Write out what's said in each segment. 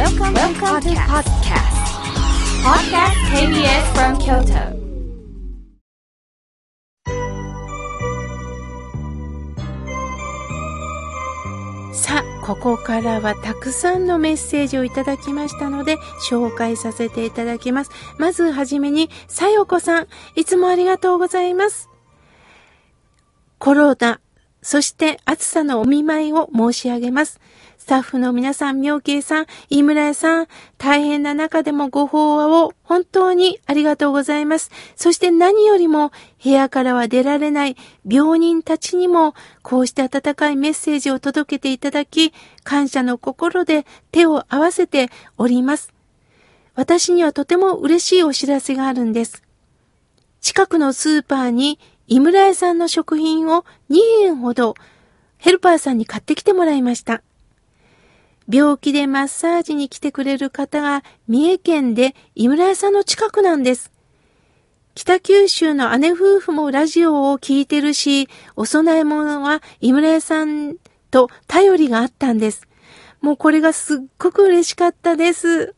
Welcome, Welcome to podcast. Podcast KBS from Kyoto. さあ、ここからはたくさんのメッセージをいただきましたので、紹介させていただきます。まずはじめに、さよこさん、いつもありがとうございます。コロナ、そして暑さのお見舞いを申し上げます。スタッフの皆さん、妙慶さん、飯村屋さん、大変な中でもご法話を本当にありがとうございます。そして何よりも部屋からは出られない病人たちにもこうして温かいメッセージを届けていただき、感謝の心で手を合わせております。私にはとても嬉しいお知らせがあるんです。近くのスーパーに井村屋さんの食品を2円ほどヘルパーさんに買ってきてもらいました。病気でマッサージに来てくれる方が三重県で井村屋さんの近くなんです。北九州の姉夫婦もラジオを聞いてるし、お供え物は井村屋さんと頼りがあったんです。もうこれがすっごく嬉しかったです。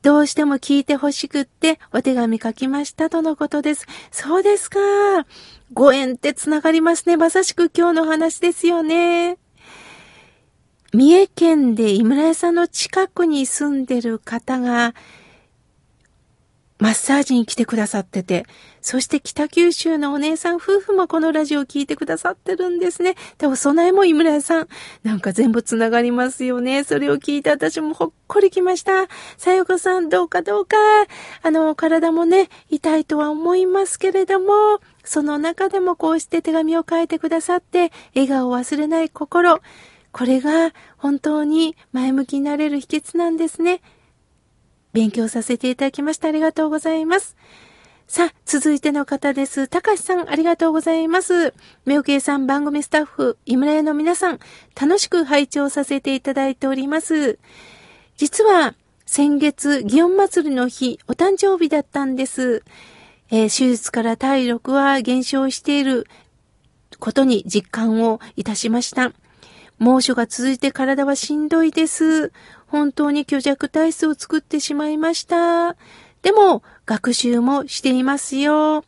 どうしても聞いてほしくってお手紙書きましたとのことです。そうですか。ご縁ってつながりますね。まさしく今日の話ですよね。三重県で井村屋さんの近くに住んでる方が、マッサージに来てくださってて、そして北九州のお姉さん夫婦もこのラジオを聞いてくださってるんですね。で、お供えも井村屋さん。なんか全部つながりますよね。それを聞いて私もほっこりきました。さよこさん、どうかどうか。あの、体もね、痛いとは思いますけれども、その中でもこうして手紙を書いてくださって、笑顔を忘れない心。これが本当に前向きになれる秘訣なんですね。勉強させていただきましてありがとうございます。さあ、続いての方です。たかしさん、ありがとうございます。めおけいさん、番組スタッフ、井村屋の皆さん、楽しく拝聴させていただいております。実は、先月、祇園祭りの日、お誕生日だったんです。えー、手術から体力は減少していることに実感をいたしました。猛暑が続いて体はしんどいです。本当に虚弱体質を作ってしまいました。でも、学習もしていますよ。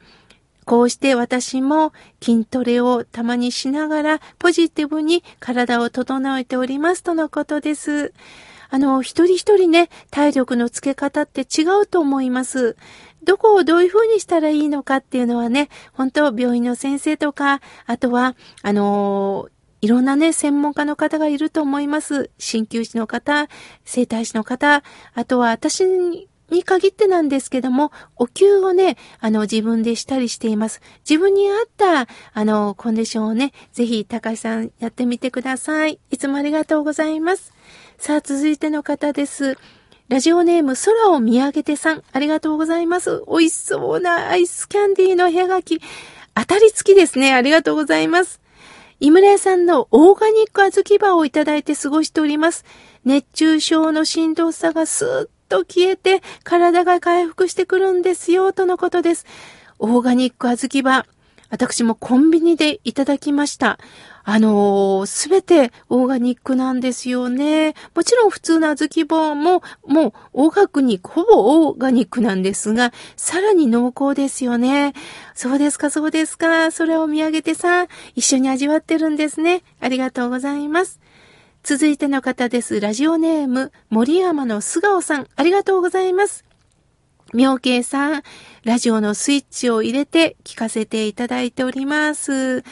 こうして私も筋トレをたまにしながらポジティブに体を整えておりますとのことです。あの、一人一人ね、体力のつけ方って違うと思います。どこをどういう風にしたらいいのかっていうのはね、本当病院の先生とか、あとは、あのいろんなね、専門家の方がいると思います。鍼灸師の方、整体師の方、あとは私に限ってなんですけども、お灸をね、あの、自分でしたりしています。自分に合った、あの、コンディションをね、ぜひ、高橋さんやってみてください。いつもありがとうございます。さあ、続いての方です。ラジオネーム、空を見上げてさん、ありがとうございます。美味しそうなアイスキャンディーの部屋書き。当たり付きですね。ありがとうございます。井村屋さんのオーガニック小豆バをいただいて過ごしております。熱中症のしんどさがスーッと消えて体が回復してくるんですよ、とのことです。オーガニック小豆バ。私もコンビニでいただきました。あのす、べてオーガニックなんですよね。もちろん普通の小豆棒も、もうオーガニック、ほぼオーガニックなんですが、さらに濃厚ですよね。そうですか、そうですか。それを見上げてさ、一緒に味わってるんですね。ありがとうございます。続いての方です。ラジオネーム、森山の素顔さん、ありがとうございます。妙慶さん、ラジオのスイッチを入れて聞かせていただいております。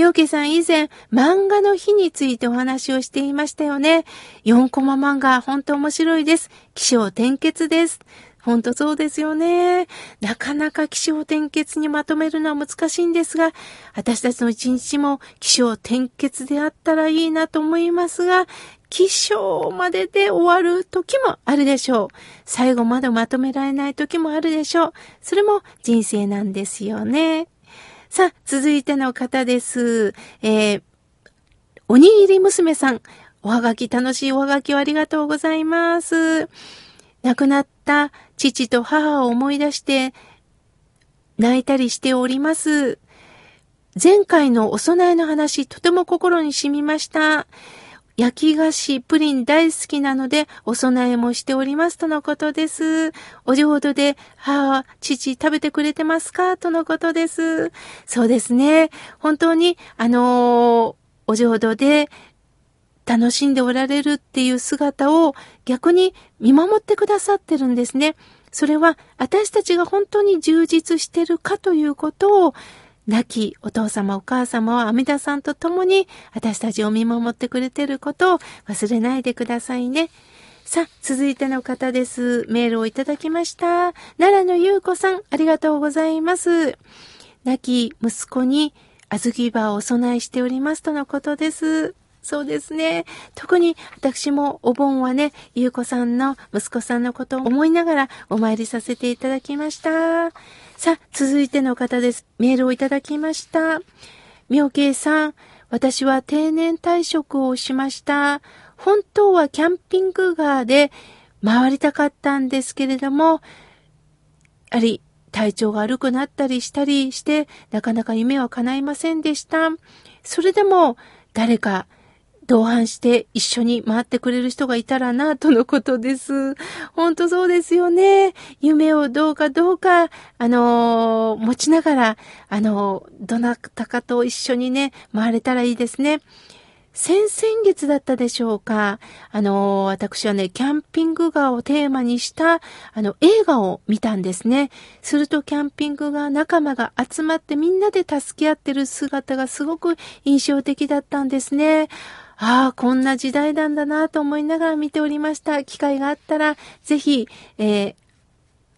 妙慶さん以前、漫画の日についてお話をしていましたよね。4コマ漫画、ほんと面白いです。気象転結です。ほんとそうですよね。なかなか気象転結にまとめるのは難しいんですが、私たちの一日も気象転結であったらいいなと思いますが、気象までで終わる時もあるでしょう。最後までまとめられない時もあるでしょう。それも人生なんですよね。さあ、続いての方です。えー、おにぎり娘さん。おはがき、楽しいおはがきをありがとうございます。亡くなった父と母を思い出して泣いたりしております。前回のお供えの話、とても心に染みました。焼き菓子、プリン大好きなので、お供えもしておりますとのことです。お浄土で、母、父食べてくれてますか？とのことです。そうですね。本当に、あのー、お浄土で、楽しんでおられるっていう姿を逆に見守ってくださってるんですね。それは私たちが本当に充実してるかということを亡きお父様お母様は阿弥陀さんと共に私たちを見守ってくれてることを忘れないでくださいね。さあ、続いての方です。メールをいただきました。奈良のゆうこさん、ありがとうございます。亡き息子に小豆場をお供えしておりますとのことです。そうですね。特に私もお盆はね、ゆうこさんの息子さんのことを思いながらお参りさせていただきました。さあ、続いての方です。メールをいただきました。妙慶さん、私は定年退職をしました。本当はキャンピングカーで回りたかったんですけれども、あり、体調が悪くなったりしたりして、なかなか夢は叶いませんでした。それでも、誰か同伴して一緒に回ってくれる人がいたらな、とのことです。ほんとそうですよね。夢をどうかどうか、あのー、持ちながら、あのー、どなたかと一緒にね、回れたらいいですね。先々月だったでしょうか。あの、私はね、キャンピングカーをテーマにした、あの、映画を見たんですね。すると、キャンピングカー仲間が集まってみんなで助け合ってる姿がすごく印象的だったんですね。ああ、こんな時代なんだなと思いながら見ておりました。機会があったら、ぜひ、えー、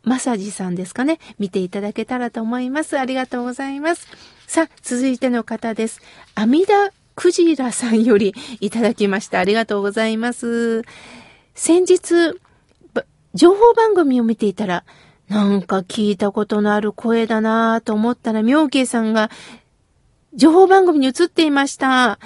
マサジさんですかね。見ていただけたらと思います。ありがとうございます。さあ、続いての方です。阿弥陀クジラさんよりいただきました。ありがとうございます。先日、情報番組を見ていたら、なんか聞いたことのある声だなぁと思ったら、妙慶さんが情報番組に映っていました。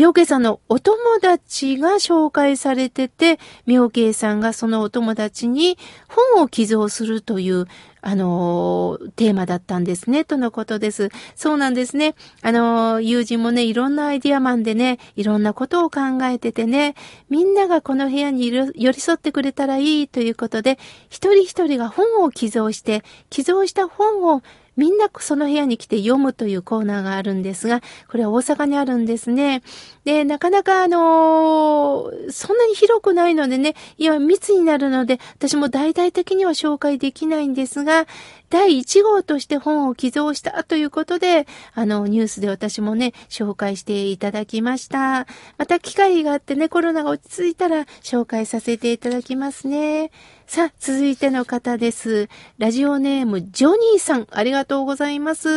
妙慶さんのお友達が紹介されてて、妙慶さんがそのお友達に本を寄贈するという、あの、テーマだったんですね、とのことです。そうなんですね。あの、友人もね、いろんなアイディアマンでね、いろんなことを考えててね、みんながこの部屋に寄り添ってくれたらいいということで、一人一人が本を寄贈して、寄贈した本をみんなその部屋に来て読むというコーナーがあるんですが、これは大阪にあるんですね。で、なかなかあのー、そんなに広くないのでね、いや、密になるので、私も大々的には紹介できないんですが、第1号として本を寄贈したということで、あの、ニュースで私もね、紹介していただきました。また機会があってね、コロナが落ち着いたら紹介させていただきますね。さあ、続いての方です。ラジオネーム、ジョニーさん、ありがとうございます。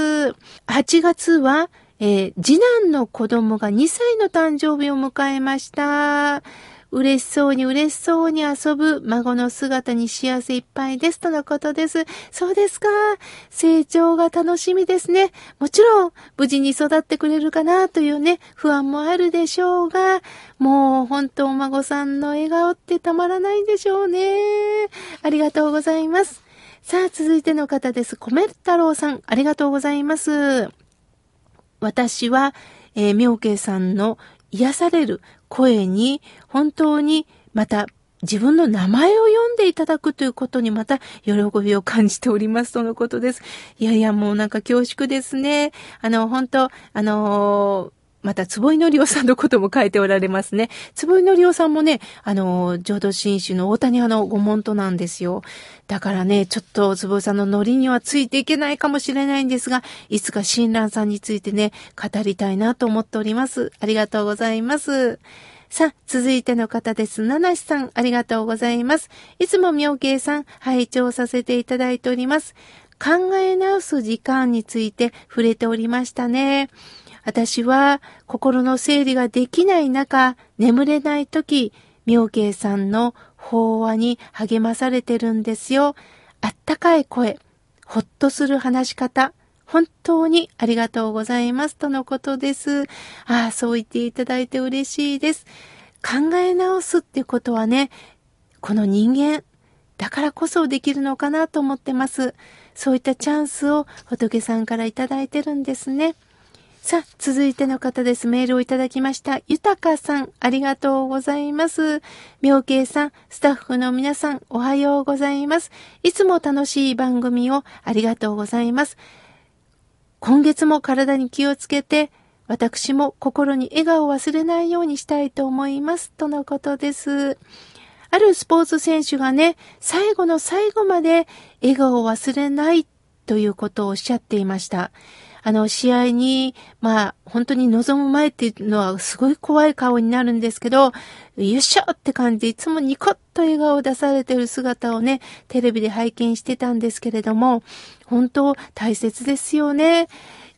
8月は、えー、次男の子供が2歳の誕生日を迎えました。嬉しそうに嬉しそうに遊ぶ孫の姿に幸せいっぱいですとのことです。そうですか。成長が楽しみですね。もちろん、無事に育ってくれるかなというね、不安もあるでしょうが、もう本当お孫さんの笑顔ってたまらないでしょうね。ありがとうございます。さあ、続いての方です。コメ太郎さん、ありがとうございます。私は、えー、妙慶さんの癒される声に本当にまた自分の名前を読んでいただくということにまた喜びを感じておりますとのことです。いやいや、もうなんか恐縮ですね。あの、本当あのーまた、坪井のりおさんのことも書いておられますね。坪井のりおさんもね、あの、浄土真宗の大谷派のご門徒なんですよ。だからね、ちょっと坪井さんのノリにはついていけないかもしれないんですが、いつか親鸞さんについてね、語りたいなと思っております。ありがとうございます。さあ、続いての方です。七しさん、ありがとうございます。いつも妙慶さん、拝聴させていただいております。考え直す時間について触れておりましたね。私は心の整理ができない中、眠れない時、妙慶さんの法話に励まされてるんですよ。あったかい声、ほっとする話し方、本当にありがとうございますとのことです。ああ、そう言っていただいて嬉しいです。考え直すってことはね、この人間、だからこそできるのかなと思ってます。そういったチャンスを仏さんからいただいてるんですね。さあ、続いての方です。メールをいただきました。ゆたかさん、ありがとうございます。妙慶さん、スタッフの皆さん、おはようございます。いつも楽しい番組をありがとうございます。今月も体に気をつけて、私も心に笑顔を忘れないようにしたいと思います。とのことです。あるスポーツ選手がね、最後の最後まで笑顔を忘れないということをおっしゃっていました。あの、試合に、まあ、本当に臨む前っていうのはすごい怖い顔になるんですけど、よっしゃって感じでいつもニコッと笑顔を出されてる姿をね、テレビで拝見してたんですけれども、本当大切ですよね。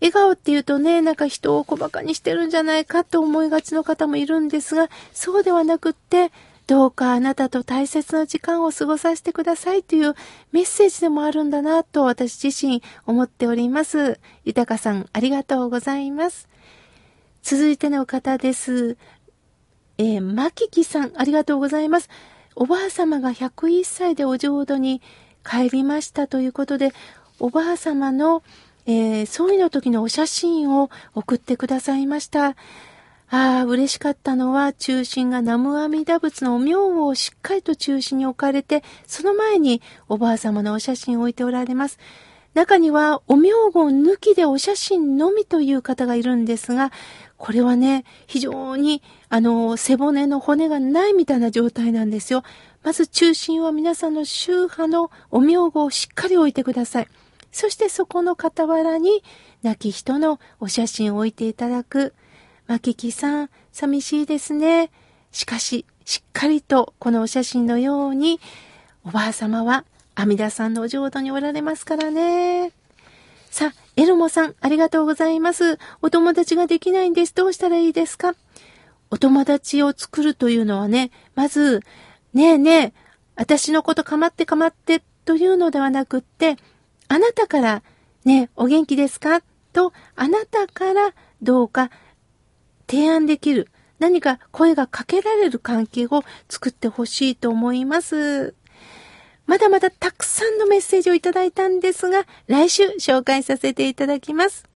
笑顔って言うとね、なんか人を小馬鹿にしてるんじゃないかと思いがちの方もいるんですが、そうではなくって、どうかあなたと大切な時間を過ごさせてくださいというメッセージでもあるんだなと私自身思っております。豊さん、ありがとうございます。続いての方です。えー、まききさん、ありがとうございます。おばあ様が101歳でお浄土に帰りましたということで、おばあ様の、えー、葬儀の時のお写真を送ってくださいました。ああ、嬉しかったのは、中心が南無阿弥陀仏のお名号をしっかりと中心に置かれて、その前におばあ様のお写真を置いておられます。中には、お名号抜きでお写真のみという方がいるんですが、これはね、非常に、あの、背骨の骨がないみたいな状態なんですよ。まず中心は皆さんの宗派のお名号をしっかり置いてください。そしてそこの傍らに、亡き人のお写真を置いていただく。まききさん、寂しいですね。しかし、しっかりとこのお写真のように、おばあ様は阿弥陀さんのお浄土におられますからね。さあ、エルモさん、ありがとうございます。お友達ができないんです。どうしたらいいですか？お友達を作るというのはね、まず、ねえねえ、私のことかまってかまってというのではなくって、あなたから、ねえお元気ですか？と、あなたからどうか提案できる、何か声がかけられる関係を作ってほしいと思います。まだまだたくさんのメッセージをいただいたんですが、来週紹介させていただきます。